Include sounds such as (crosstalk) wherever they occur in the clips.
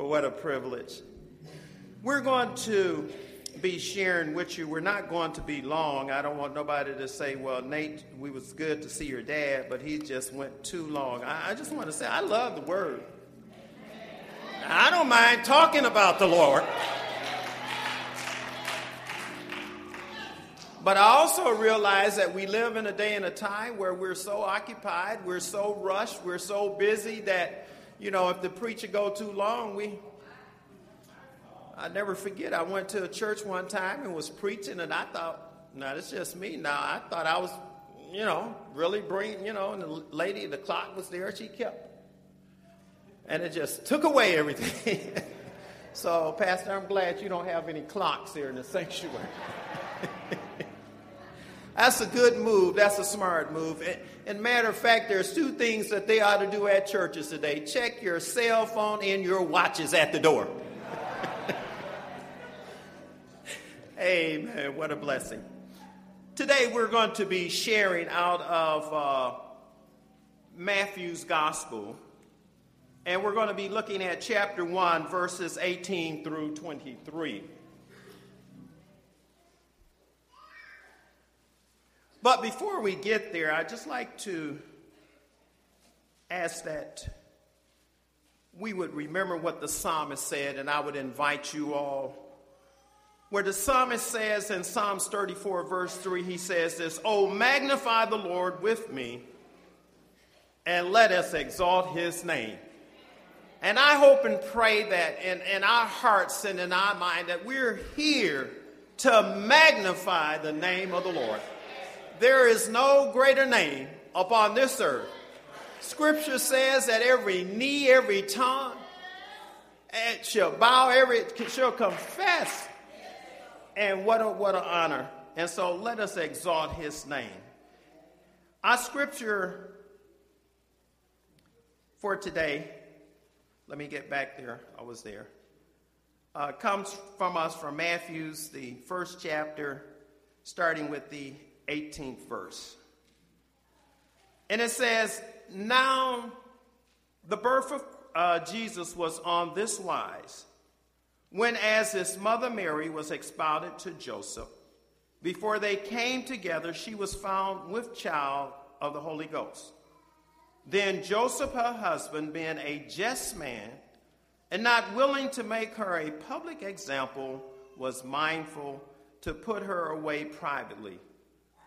But what a privilege. We're going to be sharing with you. We're not going to be long. I don't want nobody to say, well, Nate, we was good to see your dad, but he just went too long. I, I just want to say, I love the word. I don't mind talking about the Lord. But I also realize that we live in a day and a time where we're so occupied, we're so rushed, we're so busy that, you know, if the preacher go too long, we I never forget I went to a church one time and was preaching and I thought, now it's just me. Now I thought I was, you know, really bringing, you know, and the lady, the clock was there, she kept. And it just took away everything. (laughs) so, Pastor, I'm glad you don't have any clocks here in the sanctuary. (laughs) That's a good move. That's a smart move. And, matter of fact, there's two things that they ought to do at churches today. Check your cell phone and your watches at the door. (laughs) Amen. What a blessing. Today we're going to be sharing out of uh, Matthew's Gospel. And we're going to be looking at chapter 1, verses 18 through 23. But before we get there, I'd just like to ask that we would remember what the psalmist said, and I would invite you all. Where the psalmist says in Psalms 34, verse 3, he says this Oh, magnify the Lord with me, and let us exalt his name. And I hope and pray that in, in our hearts and in our mind that we're here to magnify the name of the Lord. There is no greater name upon this earth. Scripture says that every knee, every tongue, shall bow, every shall confess. And what a what an honor. And so let us exalt his name. Our scripture for today, let me get back there. I was there. Uh, comes from us from Matthew's, the first chapter, starting with the 18th verse. And it says, Now the birth of uh, Jesus was on this wise, when as his mother Mary was expounded to Joseph, before they came together, she was found with child of the Holy Ghost. Then Joseph, her husband, being a just man, and not willing to make her a public example, was mindful to put her away privately.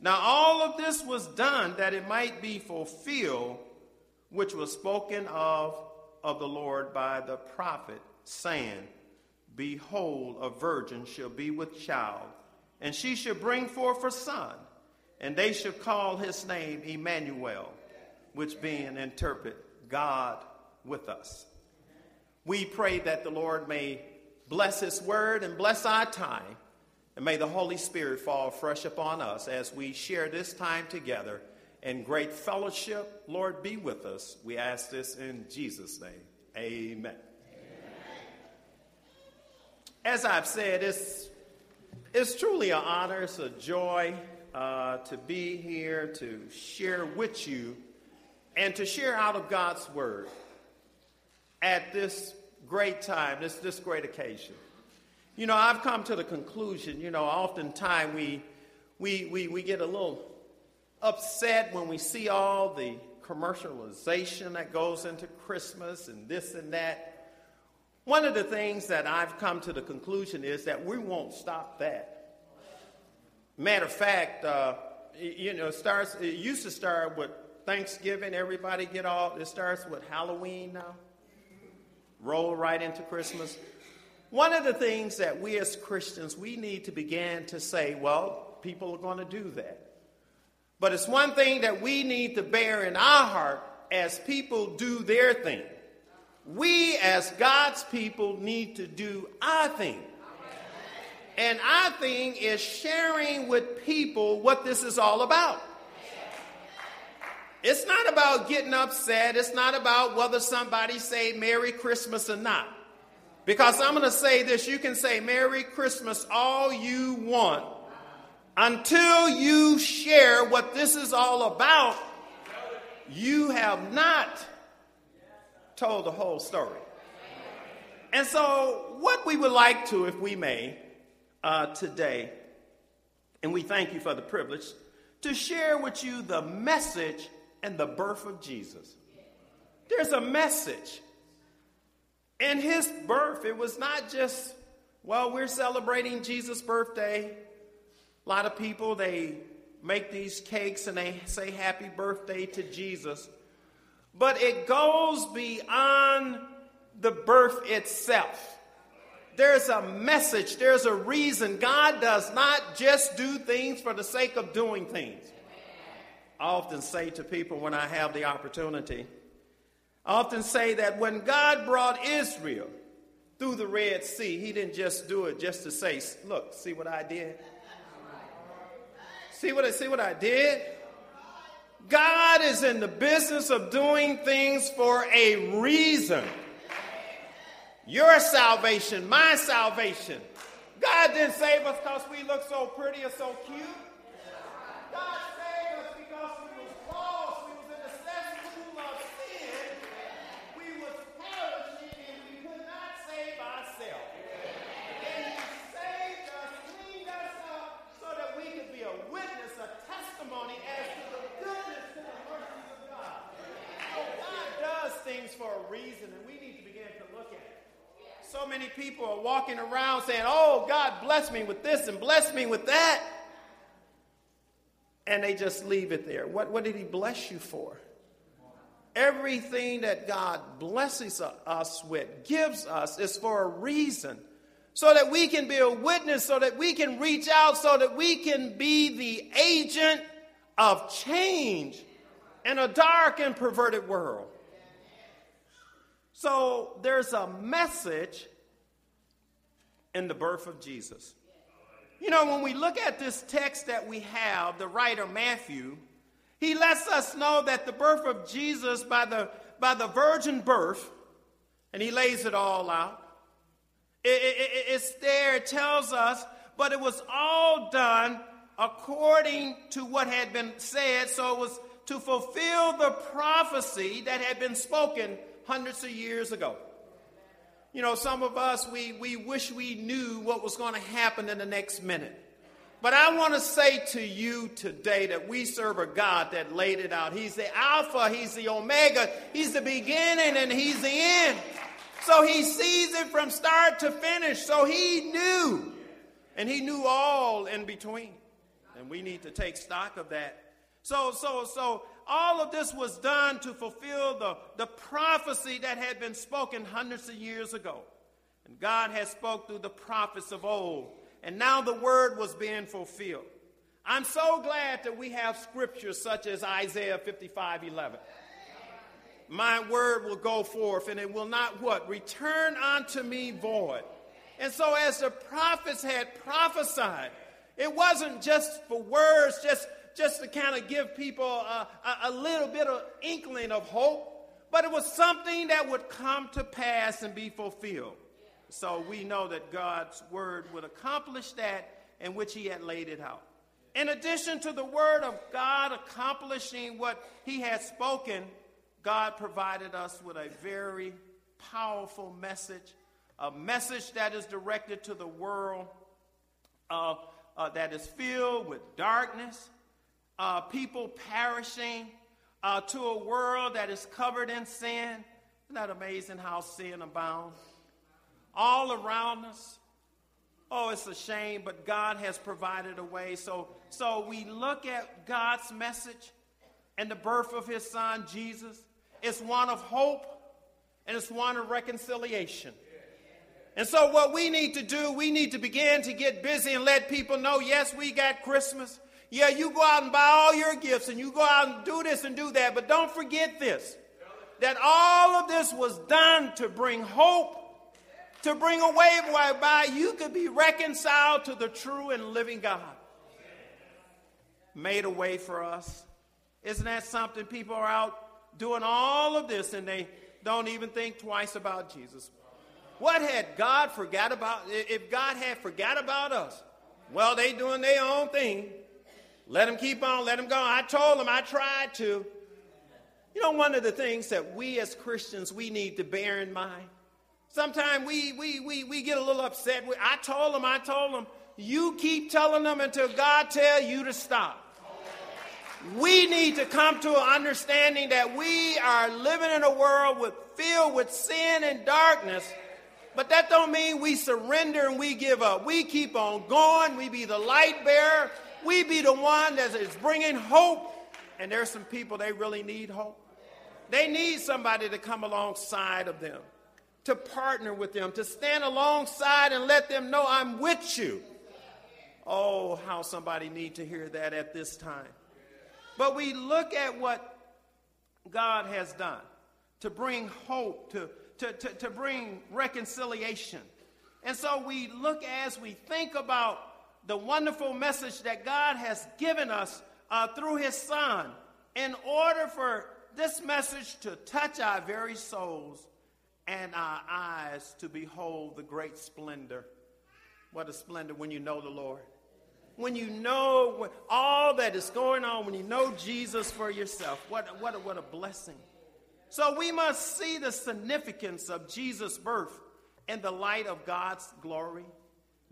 Now, all of this was done that it might be fulfilled, which was spoken of of the Lord by the prophet, saying, Behold, a virgin shall be with child, and she shall bring forth a son, and they shall call his name Emmanuel, which being interpret God with us. We pray that the Lord may bless his word and bless our time and may the Holy Spirit fall fresh upon us as we share this time together in great fellowship. Lord, be with us. We ask this in Jesus' name. Amen. Amen. As I've said, it's, it's truly an honor, it's a joy uh, to be here to share with you and to share out of God's Word at this great time, this, this great occasion. You know, I've come to the conclusion, you know, oftentimes we, we, we, we get a little upset when we see all the commercialization that goes into Christmas and this and that. One of the things that I've come to the conclusion is that we won't stop that. Matter of fact, uh, you know, it starts. It used to start with Thanksgiving. Everybody get all. It starts with Halloween now. Roll right into Christmas. One of the things that we as Christians, we need to begin to say, well, people are going to do that. But it's one thing that we need to bear in our heart as people do their thing. we as God's people need to do our thing. And our thing is sharing with people what this is all about. It's not about getting upset. It's not about whether somebody say Merry Christmas or not. Because I'm going to say this you can say Merry Christmas all you want until you share what this is all about. You have not told the whole story. And so, what we would like to, if we may, uh, today, and we thank you for the privilege, to share with you the message and the birth of Jesus. There's a message. In his birth, it was not just, well, we're celebrating Jesus' birthday. A lot of people, they make these cakes and they say happy birthday to Jesus. But it goes beyond the birth itself. There's a message, there's a reason. God does not just do things for the sake of doing things. I often say to people when I have the opportunity, I often say that when God brought Israel through the Red Sea, He didn't just do it just to say, Look, see what I did? See what I see what I did? God is in the business of doing things for a reason. Your salvation, my salvation. God didn't save us because we look so pretty or so cute. God saved us because we was lost. We was in the cesspool of sin. We was perishing and we could not save ourselves. And He saved us, cleaned us up so that we could be a witness, a testimony as to the goodness and the mercies of God. So God does things for a reason, and we need to begin to look at it. So many people are walking around saying, Oh, God bless me with this and bless me with that. And they just leave it there. What, what did He bless you for? Everything that God blesses us with, gives us, is for a reason. So that we can be a witness, so that we can reach out, so that we can be the agent of change in a dark and perverted world. So there's a message in the birth of Jesus. You know, when we look at this text that we have, the writer Matthew, he lets us know that the birth of Jesus by the, by the virgin birth, and he lays it all out. It, it, it's there, it tells us, but it was all done according to what had been said. So it was to fulfill the prophecy that had been spoken hundreds of years ago. You know, some of us, we, we wish we knew what was going to happen in the next minute. But I want to say to you today that we serve a God that laid it out. He's the Alpha, He's the Omega, He's the beginning, and He's the end. So He sees it from start to finish. So He knew, and He knew all in between. And we need to take stock of that. So, so, so all of this was done to fulfill the, the prophecy that had been spoken hundreds of years ago. And God had spoke through the prophets of old. And now the word was being fulfilled. I'm so glad that we have scriptures such as Isaiah 55 11. My word will go forth and it will not what? Return unto me void. And so, as the prophets had prophesied, it wasn't just for words, just just to kind of give people a, a, a little bit of inkling of hope, but it was something that would come to pass and be fulfilled. So we know that God's word would accomplish that in which he had laid it out. In addition to the word of God accomplishing what he had spoken, God provided us with a very powerful message, a message that is directed to the world uh, uh, that is filled with darkness, uh, people perishing, uh, to a world that is covered in sin. Isn't that amazing how sin abounds? All around us. Oh, it's a shame, but God has provided a way. So, so we look at God's message and the birth of his son, Jesus. It's one of hope and it's one of reconciliation. And so, what we need to do, we need to begin to get busy and let people know yes, we got Christmas. Yeah, you go out and buy all your gifts and you go out and do this and do that, but don't forget this. that all of this was done to bring hope, to bring a way whereby you could be reconciled to the true and living God. Made a way for us. Isn't that something? People are out doing all of this and they don't even think twice about Jesus. What had God forgot about? If God had forgot about us, well, they doing their own thing. Let them keep on, let them go. I told them I tried to. You know, one of the things that we as Christians we need to bear in mind. Sometimes we we we we get a little upset. I told them, I told them. You keep telling them until God tell you to stop. We need to come to an understanding that we are living in a world with, filled with sin and darkness but that don't mean we surrender and we give up. We keep on going. We be the light bearer. We be the one that is bringing hope. And there's some people, they really need hope. They need somebody to come alongside of them, to partner with them, to stand alongside and let them know I'm with you. Oh, how somebody need to hear that at this time. But we look at what God has done to bring hope, to to, to, to bring reconciliation. And so we look as we think about the wonderful message that God has given us uh, through His Son in order for this message to touch our very souls and our eyes to behold the great splendor. What a splendor when you know the Lord. When you know all that is going on, when you know Jesus for yourself, what, what, a, what a blessing. So we must see the significance of Jesus' birth in the light of God's glory.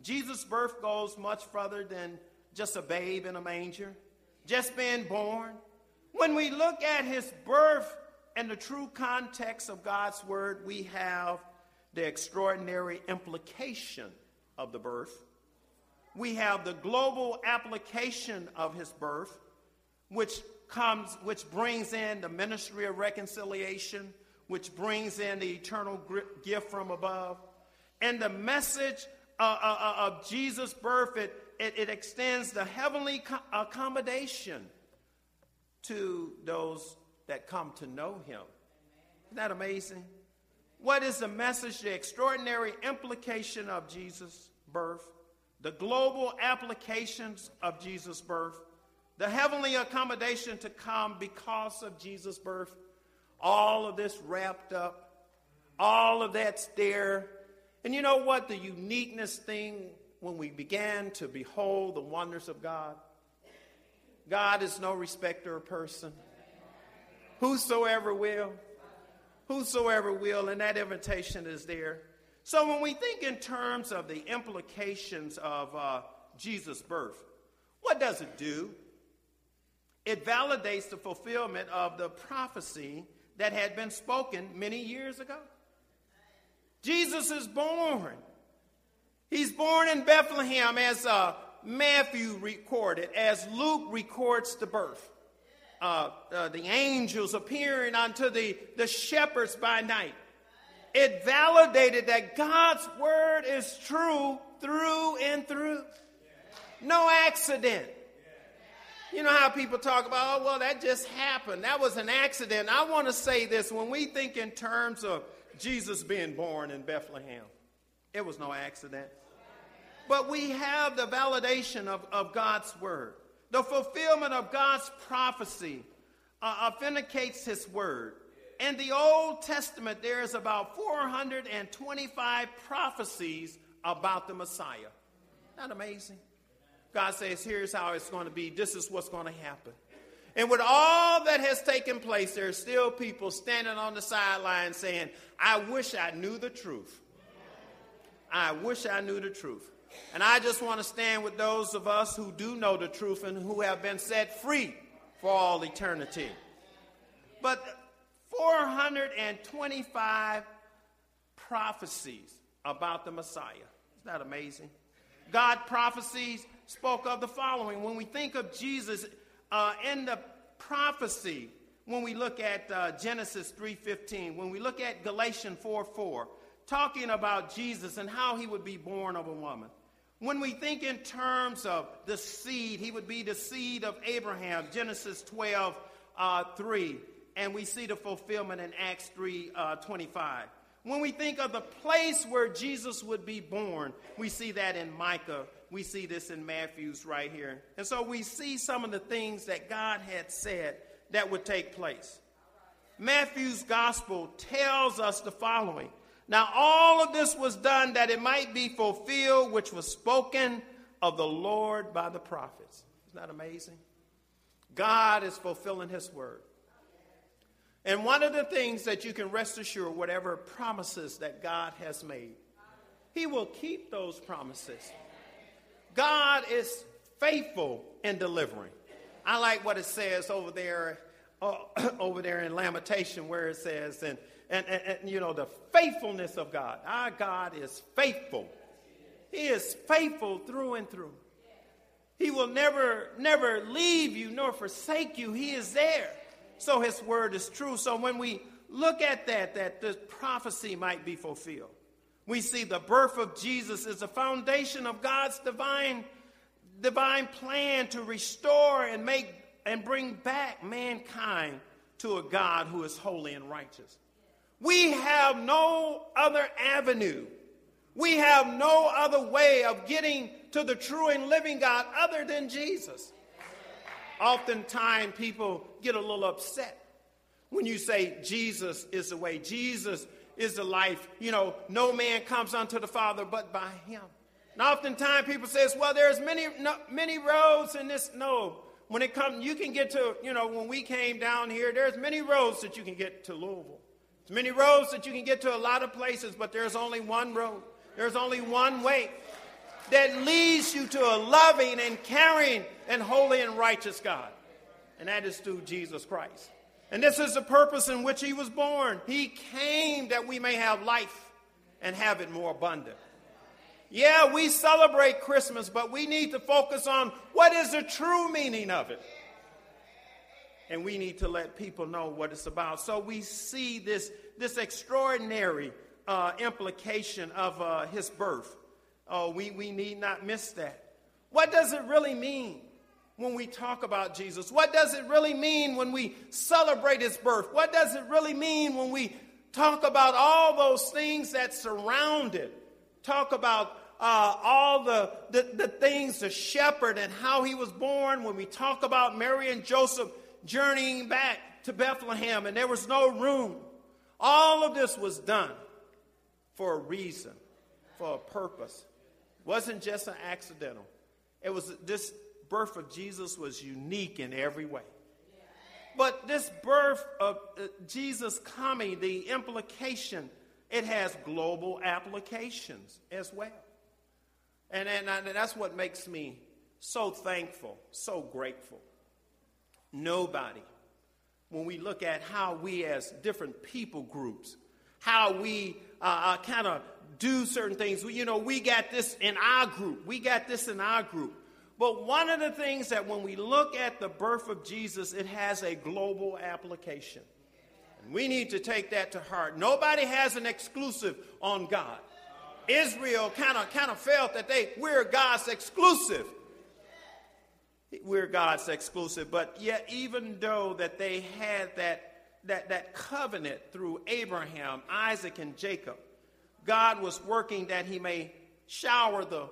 Jesus' birth goes much further than just a babe in a manger, just being born. When we look at his birth in the true context of God's word, we have the extraordinary implication of the birth. We have the global application of his birth, which comes, which brings in the ministry of reconciliation, which brings in the eternal gift from above. And the message uh, uh, uh, of Jesus' birth, it, it, it extends the heavenly accommodation to those that come to know him. Isn't that amazing? What is the message, the extraordinary implication of Jesus' birth, the global applications of Jesus' birth, the heavenly accommodation to come because of Jesus' birth, all of this wrapped up, all of that's there. And you know what? The uniqueness thing when we began to behold the wonders of God. God is no respecter of person. Whosoever will, whosoever will, and that invitation is there. So when we think in terms of the implications of uh, Jesus' birth, what does it do? It validates the fulfillment of the prophecy that had been spoken many years ago. Jesus is born. He's born in Bethlehem as uh, Matthew recorded, as Luke records the birth. Uh, uh, the angels appearing unto the, the shepherds by night. It validated that God's word is true through and through. No accident. You know how people talk about, oh, well, that just happened. That was an accident. I want to say this when we think in terms of Jesus being born in Bethlehem, it was no accident. But we have the validation of, of God's word. The fulfillment of God's prophecy uh, authenticates his word. In the Old Testament, there is about 425 prophecies about the Messiah. That amazing? God says, here's how it's going to be. This is what's going to happen. And with all that has taken place, there are still people standing on the sideline saying, I wish I knew the truth. I wish I knew the truth. And I just want to stand with those of us who do know the truth and who have been set free for all eternity. But 425 prophecies about the Messiah. Isn't that amazing? God prophecies spoke of the following. When we think of Jesus uh, in the prophecy, when we look at uh, Genesis 3.15, when we look at Galatians 4.4, talking about Jesus and how he would be born of a woman. When we think in terms of the seed, he would be the seed of Abraham, Genesis 12, uh, 3. and we see the fulfillment in Acts 3 uh, 25. When we think of the place where Jesus would be born, we see that in Micah. We see this in Matthew's right here. And so we see some of the things that God had said that would take place. Matthew's gospel tells us the following. Now, all of this was done that it might be fulfilled, which was spoken of the Lord by the prophets. Isn't that amazing? God is fulfilling his word. And one of the things that you can rest assured, whatever promises that God has made, He will keep those promises. God is faithful in delivering. I like what it says over there, Uh, (clears throat) over there in Lamentation, where it says, and, and, and, and, you know, the faithfulness of God. Our God is faithful. He is faithful through and through. He will never, never leave you nor forsake you. He is there. So his word is true. So when we look at that, that the prophecy might be fulfilled, we see the birth of Jesus is the foundation of God's divine, divine plan to restore and make and bring back mankind to a God who is holy and righteous. We have no other avenue. We have no other way of getting to the true and living God other than Jesus oftentimes people get a little upset when you say Jesus is the way, Jesus is the life. You know, no man comes unto the Father but by him. And oftentimes people says, well, there's many, no, many roads in this. No, when it comes, you can get to, you know, when we came down here, there's many roads that you can get to Louisville. There's many roads that you can get to a lot of places, but there's only one road. There's only one way that leads you to a loving and caring and holy and righteous God. And that is through Jesus Christ. And this is the purpose in which he was born. He came that we may have life and have it more abundant. Yeah, we celebrate Christmas, but we need to focus on what is the true meaning of it. And we need to let people know what it's about. So we see this, this extraordinary uh, implication of uh, his birth. Oh, we, we need not miss that. What does it really mean when we talk about Jesus? What does it really mean when we celebrate his birth? What does it really mean when we talk about all those things that surround it? Talk about uh, all the, the, the things, the shepherd and how he was born. When we talk about Mary and Joseph journeying back to Bethlehem and there was no room. All of this was done for a reason, for a purpose It wasn't just an accidental. It was this birth of Jesus was unique in every way. But this birth of uh, Jesus coming, the implication, it has global applications as well. And, and, and that's what makes me so thankful, so grateful. Nobody, when we look at how we as different people groups, how we uh, uh kind of do certain things. You know, we got this in our group. We got this in our group. But one of the things that when we look at the birth of Jesus, it has a global application. And we need to take that to heart. Nobody has an exclusive on God. Israel kind of kind of felt that they we're God's exclusive. We're God's exclusive, but yet even though that they had that that, that covenant through Abraham, Isaac, and Jacob, God was working that he may shower the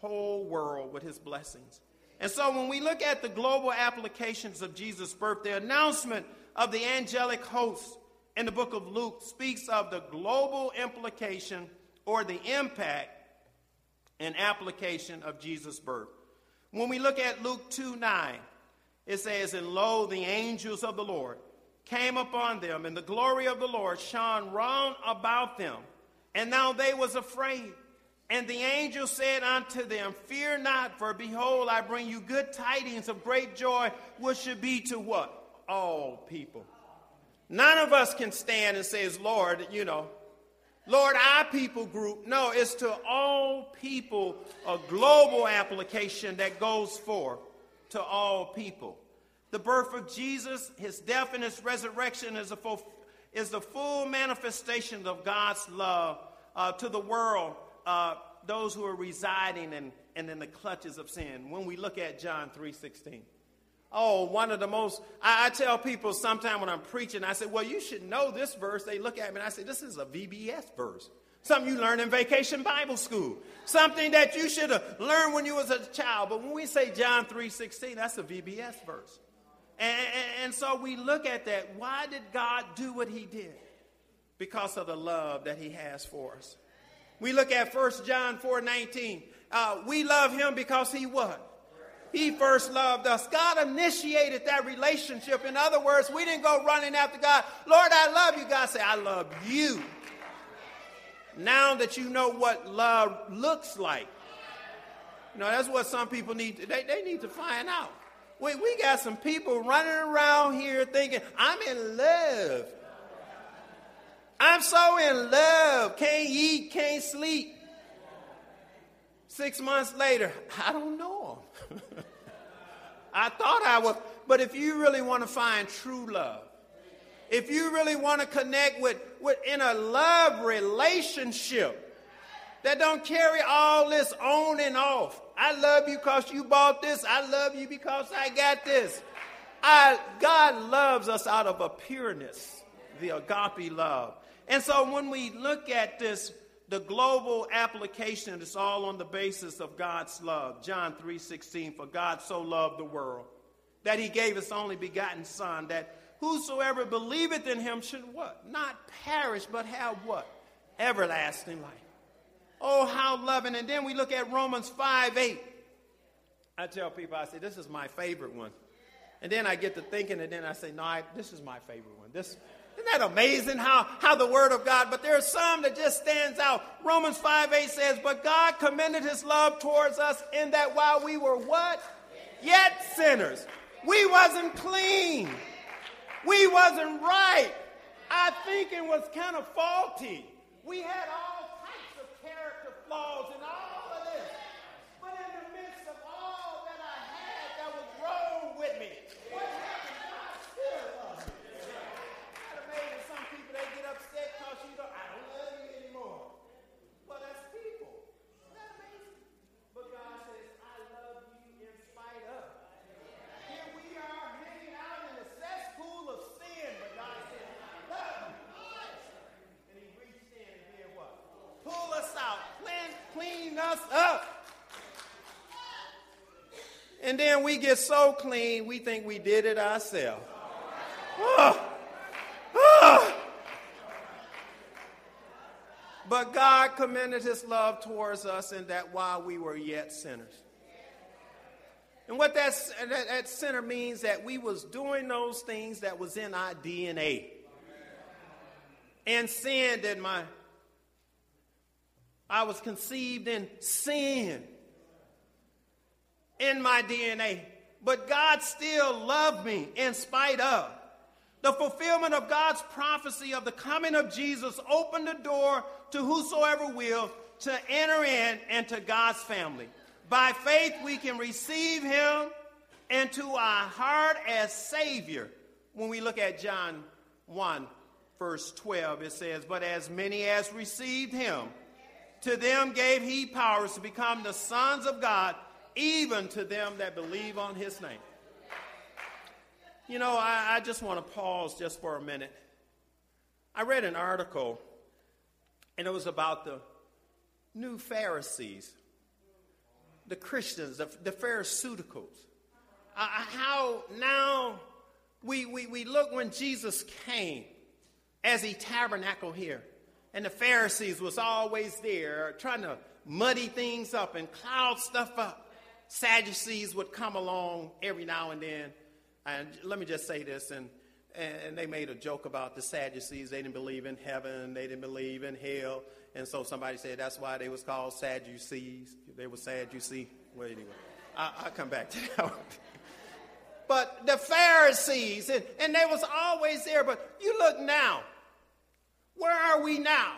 whole world with his blessings. And so when we look at the global applications of Jesus' birth, the announcement of the angelic host in the book of Luke speaks of the global implication or the impact and application of Jesus' birth. When we look at Luke 2 9, it says, And lo, the angels of the Lord came upon them, and the glory of the Lord shone round about them and now they was afraid. And the angel said unto them, Fear not, for behold, I bring you good tidings of great joy, which should be to what? All people. None of us can stand and say, Lord, you know, Lord, our people group. No, it's to all people a global application that goes forth to all people. The birth of Jesus, his death, and his resurrection is a fulfillment is the full manifestation of God's love uh, to the world, uh, those who are residing in, and in the clutches of sin. When we look at John 3.16, Oh, one of the most, I, I tell people sometimes when I'm preaching, I say, well, you should know this verse. They look at me and I say, this is a VBS verse. Something you learn in vacation Bible school. Something that you should have learned when you was a child. But when we say John 3.16, that's a VBS verse. And, and, and so we look at that. Why did God do what he did? Because of the love that he has for us. We look at 1 John 4.19. Uh, we love him because he what? He first loved us. God initiated that relationship. In other words, we didn't go running after God. Lord, I love you. God said, I love you. Now that you know what love looks like, you know, that's what some people need. To, they, they need to find out. We, we got some people running around here thinking, I'm in love. I'm so in love. Can't eat, can't sleep. Six months later, I don't know him. (laughs) I thought I was, but if you really want to find true love, if you really want to connect with, with in a love relationship that don't carry all this on and off. I love you because you bought this. I love you because I got this. I, God loves us out of a pureness, the agape love. And so when we look at this, the global application is all on the basis of God's love. John 3:16, for God so loved the world that he gave his only begotten son that whosoever believeth in him should what? Not perish, but have what? Everlasting life. Oh, how loving. And then we look at Romans 5 8. I tell people, I say, this is my favorite one. And then I get to thinking, and then I say, no, I, this is my favorite one. This, isn't that amazing how, how the Word of God, but there are some that just stands out. Romans 5 8 says, But God commended his love towards us in that while we were what? Yet sinners. We wasn't clean. We wasn't right. Our thinking was kind of faulty. We had all types of character flaws and all of this. But in the midst of all that I had that was wrong with me, what happened? God still loved me. It's amazing. Some people, they get upset because you don't, I don't love you anymore. Well, that's people. Isn't that amazing? But God says, I love you in spite of. Here we are hanging out in the cesspool of sin, but God says, I love you. And He reached in and did what? Pull us out, clean, clean us up. And then we get so clean, we think we did it ourselves. Oh. Oh. But God commended his love towards us in that while we were yet sinners. And what that's, that, that sinner means that we was doing those things that was in our DNA. And sin did my, I was conceived in sin in my DNA. But God still loved me in spite of. The fulfillment of God's prophecy of the coming of Jesus opened the door to whosoever will to enter in into God's family. By faith, we can receive him into our heart as Savior. When we look at John 1, verse 12, it says, But as many as received him, to them gave he powers to become the sons of God, even to them that believe on his name. You know, I, I just want to pause just for a minute. I read an article, and it was about the new Pharisees, the Christians, the, the Phariseuticals. Uh, how now we, we, we look when Jesus came as he tabernacle here, and the Pharisees was always there trying to muddy things up and cloud stuff up. Sadducees would come along every now and then and let me just say this, and, and they made a joke about the Sadducees. They didn't believe in heaven, they didn't believe in hell. And so somebody said that's why they was called Sadducees. They were Sadducee. Well, anyway, I, I'll come back to that one. (laughs) But the Pharisees, and, and they was always there. But you look now, where are we now?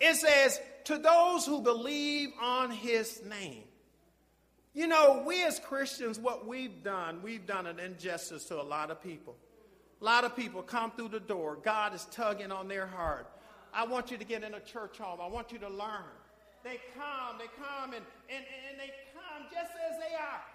It says, to those who believe on his name. You know, we as Christians, what we've done, we've done an injustice to a lot of people. A lot of people come through the door. God is tugging on their heart. I want you to get in a church home. I want you to learn. They come, they come, and, and, and they come just as they are.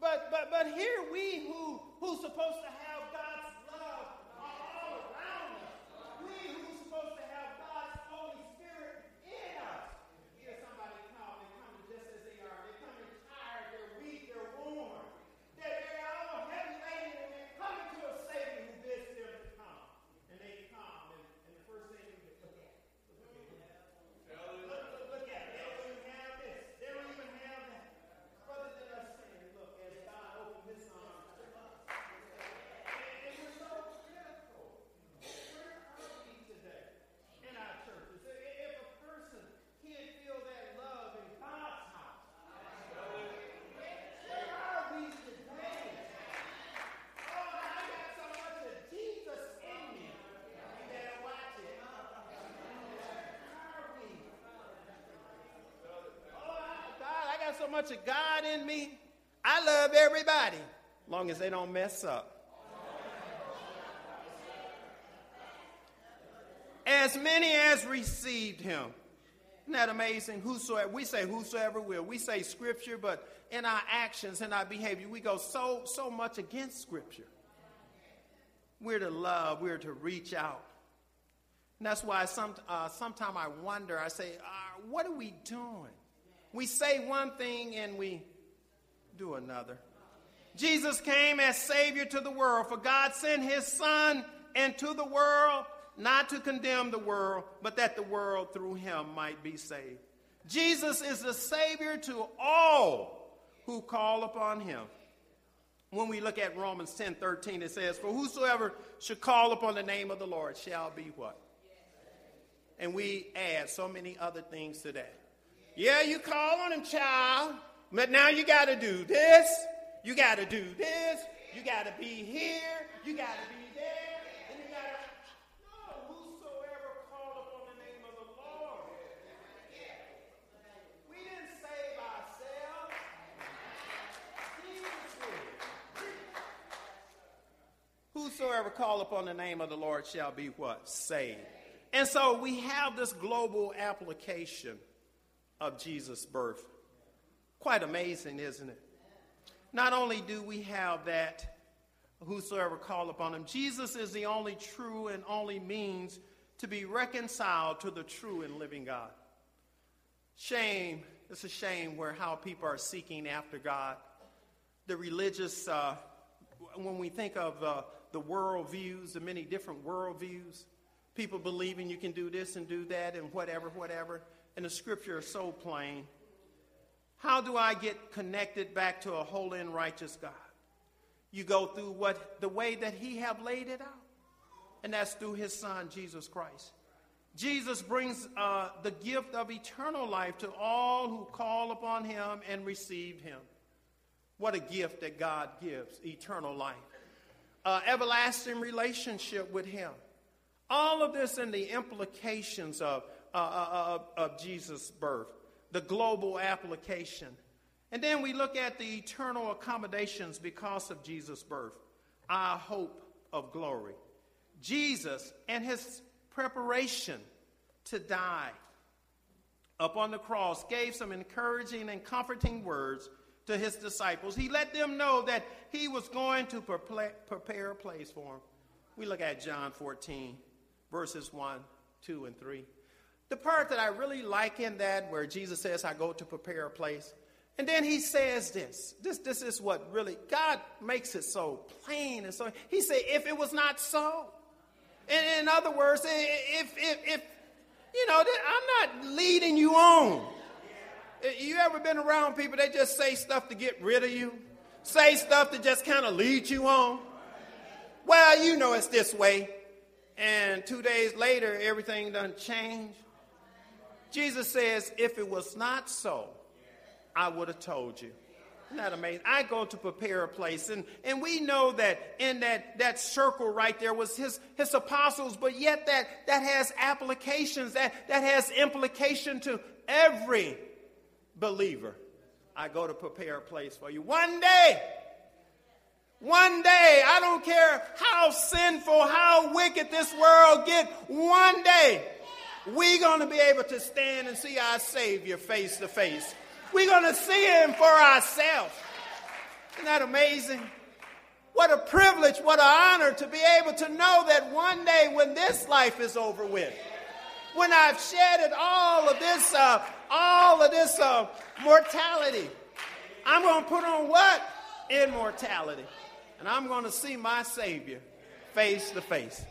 But, but, but here we who, who's supposed to have God's love all around us, we who's supposed to have God's Holy Spirit in us. Hear somebody come, they come just as they are. They come tired, they're weak, they're worn. They're, they're all heavy laden, and they're coming to a Savior who bids them to come. And they come, and, and the first thing you look at, look, look, look at it. They don't even have this. They don't even have that. Rather than us saying, look, as God opened his arms to us. And we're so critical. Where are we today in our churches? If a person can't feel that love in God's house, where are we today? Oh, I got so much of Jesus in me. You better watch it. Where are we? Oh, God, I got so much of God in me. I love everybody, long as they don't mess up. As many as received him. Isn't that amazing? Whosoever we say whosoever will. We say scripture, but in our actions and our behavior, we go so so much against scripture. We're to love, we're to reach out. And that's why some, uh, sometimes I wonder, I say, uh, what are we doing? We say one thing and we do another. Jesus came as Savior to the world, for God sent His Son into the world not to condemn the world, but that the world through Him might be saved. Jesus is the Savior to all who call upon Him. When we look at Romans 10 13, it says, For whosoever should call upon the name of the Lord shall be what? And we add so many other things to that. Yeah, you call on him, child, but now you got to do this, you got to do this, you got to be here, you got to be there, and you got to. No, whosoever call upon the name of the Lord. We didn't save ourselves. Whosoever call upon the name of the Lord shall be what? Saved. And so we have this global application of Jesus' birth. Quite amazing, isn't it? Not only do we have that, whosoever call upon him, Jesus is the only true and only means to be reconciled to the true and living God. Shame, it's a shame where how people are seeking after God. The religious, uh, when we think of uh, the worldviews, the many different worldviews, people believing you can do this and do that and whatever, whatever. And the scripture is so plain. How do I get connected back to a holy and righteous God? You go through what the way that He have laid it out, and that's through His Son Jesus Christ. Jesus brings uh, the gift of eternal life to all who call upon Him and receive Him. What a gift that God gives eternal life, uh, everlasting relationship with Him. All of this and the implications of, uh, uh, of Jesus' birth, the global application. And then we look at the eternal accommodations because of Jesus' birth, our hope of glory. Jesus and his preparation to die upon the cross gave some encouraging and comforting words to his disciples. He let them know that he was going to prepare a place for them. We look at John 14, verses 1, 2, and 3. The part that I really like in that, where Jesus says, I go to prepare a place. And then he says this. This, this is what really, God makes it so plain. And so he said, if it was not so. In, in other words, if, if, if, you know, I'm not leading you on. You ever been around people that just say stuff to get rid of you? Say stuff to just kind of lead you on? Well, you know it's this way. And two days later, everything done changed. Jesus says, if it was not so, I would have told you. Isn't that amazing? I go to prepare a place. And, and we know that in that, that circle right there was his, his apostles, but yet that, that has applications, that, that has implication to every believer. I go to prepare a place for you. One day, one day, I don't care how sinful, how wicked this world get, one day, we're going to be able to stand and see our Savior face to face. We're going to see him for ourselves. Isn't that amazing? What a privilege, what an honor to be able to know that one day when this life is over with, when I've shedded all of this, uh, all of this uh, mortality, I'm going to put on what? Immortality. And I'm going to see my Savior face to face.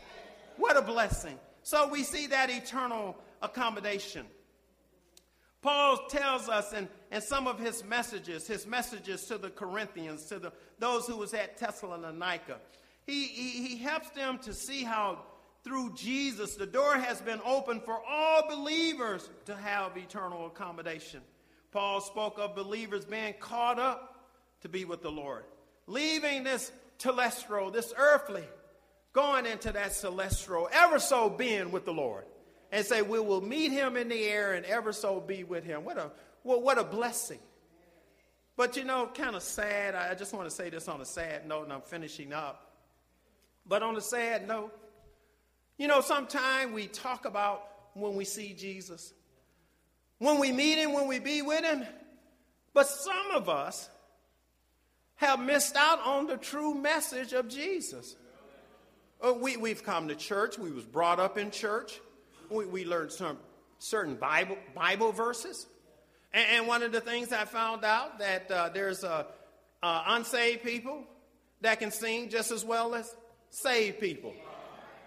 What a blessing. So we see that eternal accommodation. Paul tells us in, in some of his messages, his messages to the Corinthians, to the, those who was at Thessalonica, he, he, he helps them to see how through Jesus the door has been opened for all believers to have eternal accommodation. Paul spoke of believers being caught up to be with the Lord, leaving this telestial, this earthly, going into that celestial, ever so being with the Lord and say, We will meet him in the air and ever so be with him. What a, what, what a blessing. But you know, kind of sad. I just want to say this on a sad note, and I'm finishing up. But on a sad note, you know, sometimes we talk about when we see Jesus, when we meet him, when we be with him. But some of us have missed out on the true message of Jesus. Uh, we, we've come to church, we was brought up in church, we, we learned some certain Bible, Bible verses. And, and one of the things I found out that uh, there's uh, uh, unsaved people that can sing just as well as saved people.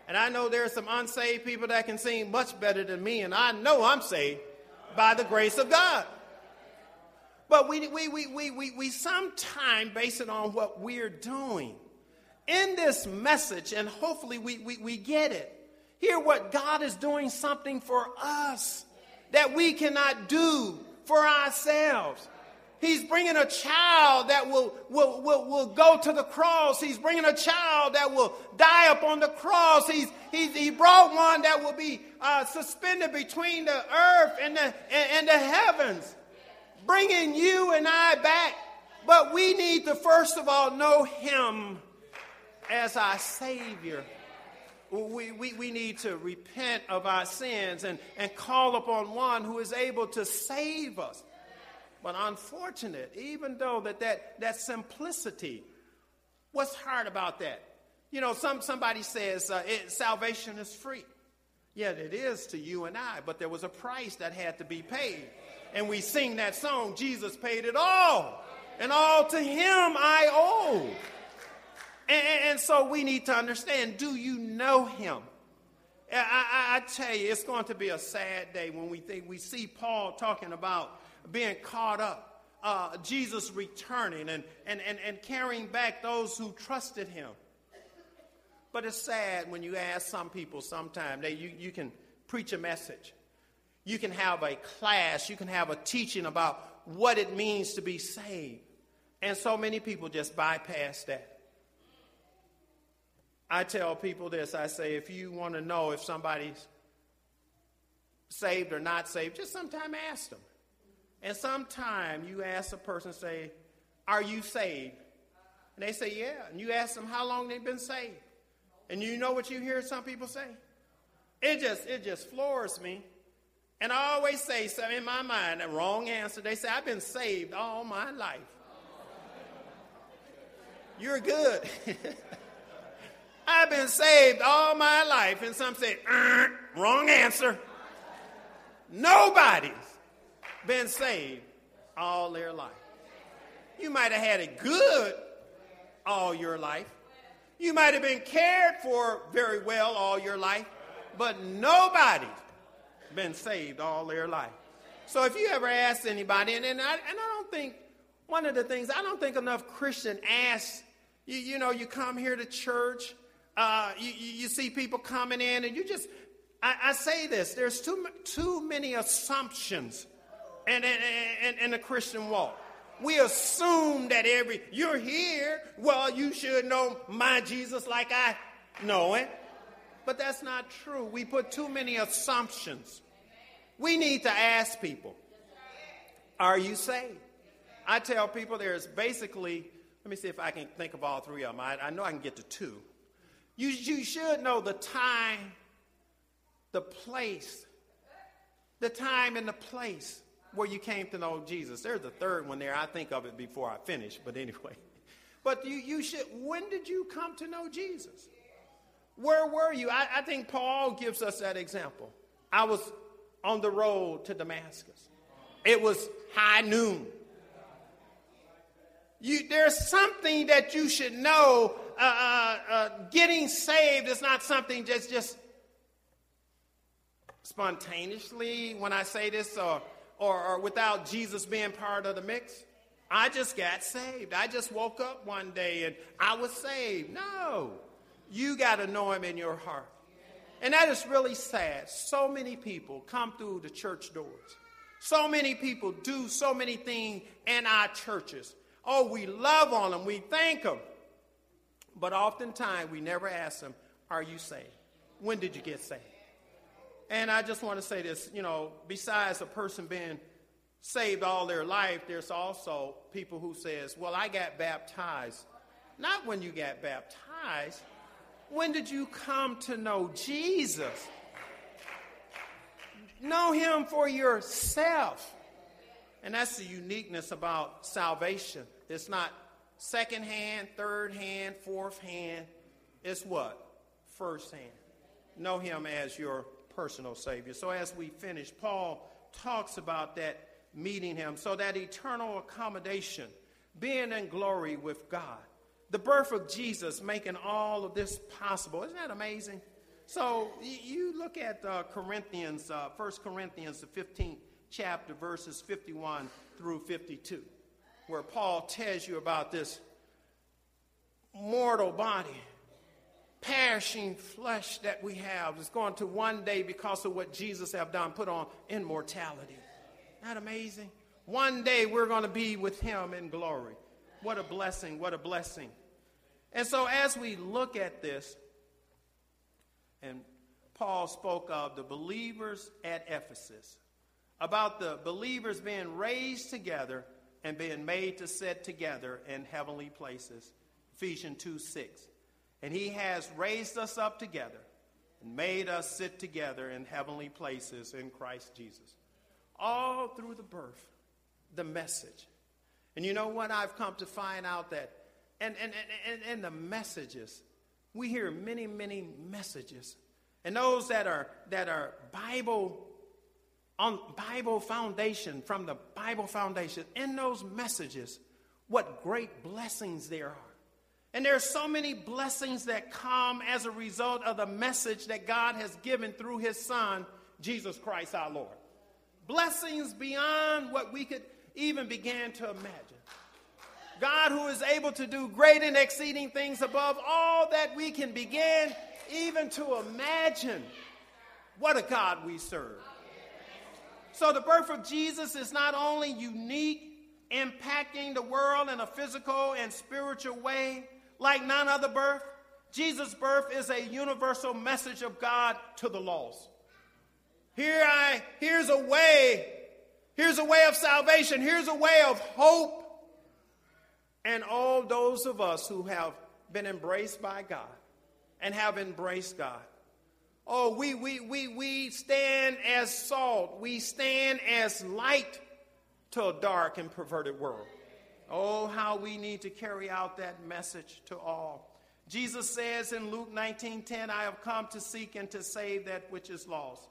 And I know there are some unsaved people that can sing much better than me, and I know I'm saved by the grace of God. But we, we, we, we, we, we sometimes base it on what we're doing. In this message, and hopefully we, we, we get it, Hear what God is doing something for us that we cannot do for ourselves. He's bringing a child that will, will, will, will go to the cross. He's bringing a child that will die upon the cross. He's, he's, he brought one that will be uh, suspended between the earth and the, and, and the heavens, bringing you and I back. But we need to, first of all, know Him as our Savior we, we, we need to repent of our sins and, and call upon one who is able to save us. But unfortunate, even though that, that, that simplicity, what's hard about that? You know, some, somebody says uh, it, salvation is free. Yet it is to you and I, but there was a price that had to be paid. And we sing that song, Jesus paid it all, and all to him I owe. And, and, so we need to understand do you know him? I, I, I, tell you, it's going to be a sad day when we think we see Paul talking about being caught up, uh, Jesus returning and, and, and, and carrying back those who trusted him. But it's sad when you ask some people sometime that you, you can preach a message. You can have a class, you can have a teaching about what it means to be saved. And so many people just bypass that. I tell people this I say, if you want to know if somebody's saved or not saved, just sometime ask them. And sometime you ask a person, say, Are you saved? And they say, Yeah. And you ask them how long they've been saved. And you know what you hear some people say? It just it just floors me. And I always say so in my mind, a wrong answer. They say, I've been saved all my life. You're good. (laughs) I've been saved all my life. And some say, er, wrong answer. Nobody's been saved all their life. You might have had it good all your life. You might have been cared for very well all your life, but nobody's been saved all their life. So if you ever ask anybody, and, and, I, and I don't think, one of the things, I don't think enough Christian ask, you, you know, you come here to church uh, you, you, see people coming in, and you just, I, I, say this there's too, too many assumptions in, in, in, in the Christian walk. We assume that every, you're here, well, you should know my Jesus like I know it. But that's not true. We put too many assumptions. We need to ask people, are you saved? I tell people there's basically, let me see if I can think of all three of them. I, I know I can get to two. You, you should know the time, the place, the time and the place where you came to know Jesus. There's a third one there. I think of it before I finish, but anyway, (laughs) But you, you should, when did you come to know Jesus? Where were you? I, I think Paul gives us that example. I was on the road to Damascus. It was high noon. You, there's something that you should know. Uh, uh, uh, getting saved is not something just just spontaneously. When I say this, or, or or without Jesus being part of the mix, I just got saved. I just woke up one day and I was saved. No, you got to know Him in your heart, and that is really sad. So many people come through the church doors. So many people do so many things in our churches Oh, we love on them, we thank them. But oftentimes we never ask them, Are you saved? When did you get saved? And I just want to say this you know, besides a person being saved all their life, there's also people who says, Well, I got baptized. Not when you got baptized. When did you come to know Jesus? Know him for yourself. And that's the uniqueness about salvation. It's not second hand, third hand, fourth hand. It's what? First hand. Know him as your personal Savior. So as we finish, Paul talks about that meeting him. So that eternal accommodation, being in glory with God. The birth of Jesus making all of this possible. Isn't that amazing? So you look at uh, Corinthians, uh, 1 Corinthians, the 15th chapter, verses 51 through 52 where Paul tells you about this mortal body, perishing flesh that we have is going to one day, because of what Jesus have done, put on immortality. That amazing? One day we're going to be with him in glory. What a blessing, what a blessing. And so as we look at this, and Paul spoke of the believers at Ephesus, about the believers being raised together and being made to sit together in heavenly places. Ephesians 2 6. And he has raised us up together and made us sit together in heavenly places in Christ Jesus. All through the birth, the message. And you know what? I've come to find out that, and, and, and, and the messages, we hear many, many messages. And those that are, that are Bible on Bible foundation, from the Bible foundation, in those messages, what great blessings there are. And there are so many blessings that come as a result of the message that God has given through his Son, Jesus Christ our Lord. Blessings beyond what we could even begin to imagine. God, who is able to do great and exceeding things above all that we can begin even to imagine. What a God we serve. So the birth of Jesus is not only unique, impacting the world in a physical and spiritual way like none other birth, Jesus' birth is a universal message of God to the lost. Here I here's a way, here's a way of salvation, here's a way of hope. And all those of us who have been embraced by God and have embraced God Oh, we, we, we, we stand as salt. We stand as light to a dark and perverted world. Oh, how we need to carry out that message to all. Jesus says in Luke 19:10, I have come to seek and to save that which is lost.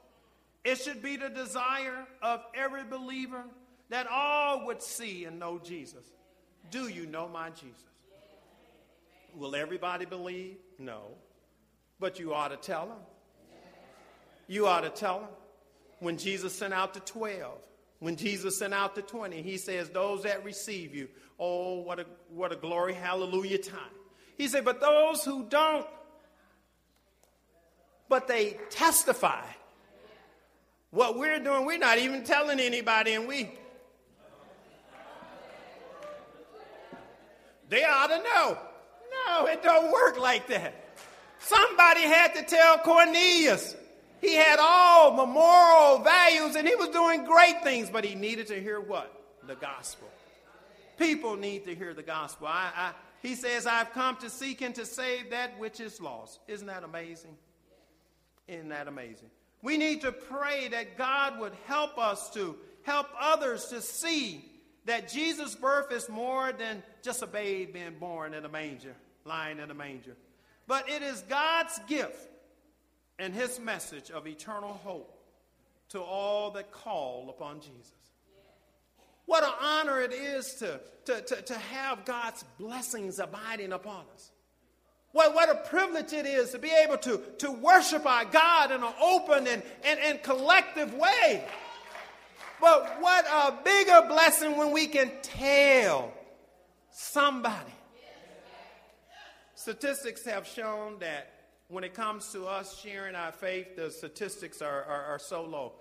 It should be the desire of every believer that all would see and know Jesus. Do you know my Jesus? Will everybody believe? No. But you ought to tell them. You ought to tell them. When Jesus sent out the 12, when Jesus sent out the 20, he says, Those that receive you, oh, what a, what a glory, hallelujah time. He said, But those who don't, but they testify. What we're doing, we're not even telling anybody, and we. They ought to know. No, it don't work like that. Somebody had to tell Cornelius. He had all the moral values and he was doing great things, but he needed to hear what? The gospel. People need to hear the gospel. I, I, he says, I've come to seek and to save that which is lost. Isn't that amazing? Isn't that amazing? We need to pray that God would help us to help others to see that Jesus' birth is more than just a babe being born in a manger, lying in a manger, but it is God's gift and his message of eternal hope to all that call upon Jesus. What an honor it is to, to, to, to have God's blessings abiding upon us. What, what a privilege it is to be able to, to worship our God in an open and, and, and collective way. But what a bigger blessing when we can tell somebody. Statistics have shown that when it comes to us sharing our faith, the statistics are, are, are so low.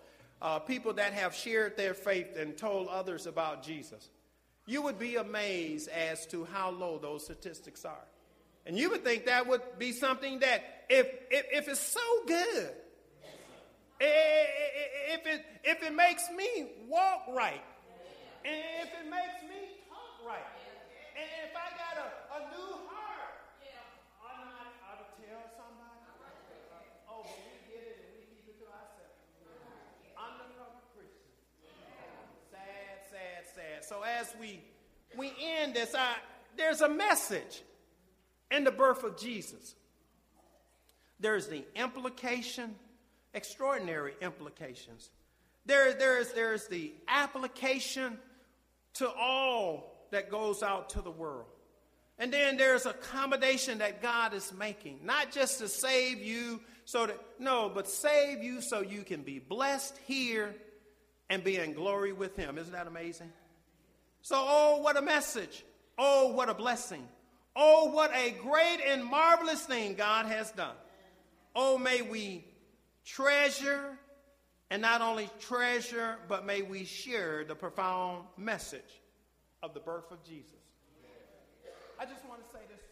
Uh, people that have shared their faith and told others about Jesus, you would be amazed as to how low those statistics are. And you would think that would be something that, if, if, if it's so good, if it, if it makes me walk right, and if it makes me talk right, and if I got a, a new heart, I'm not ought to tell somebody. Oh, but we get it and we keep it to ourselves. Undercover Christian. Sad, sad, sad. So as we we end this, I, there's a message in the birth of Jesus. There's the implication, extraordinary implications. There, there's, there's the application to all that goes out to the world. And then there's accommodation that God is making, not just to save you so that, no, but save you so you can be blessed here and be in glory with Him. Isn't that amazing? So, oh, what a message. Oh, what a blessing. Oh, what a great and marvelous thing God has done. Oh, may we treasure, and not only treasure, but may we share the profound message of the birth of Jesus. I just want to say this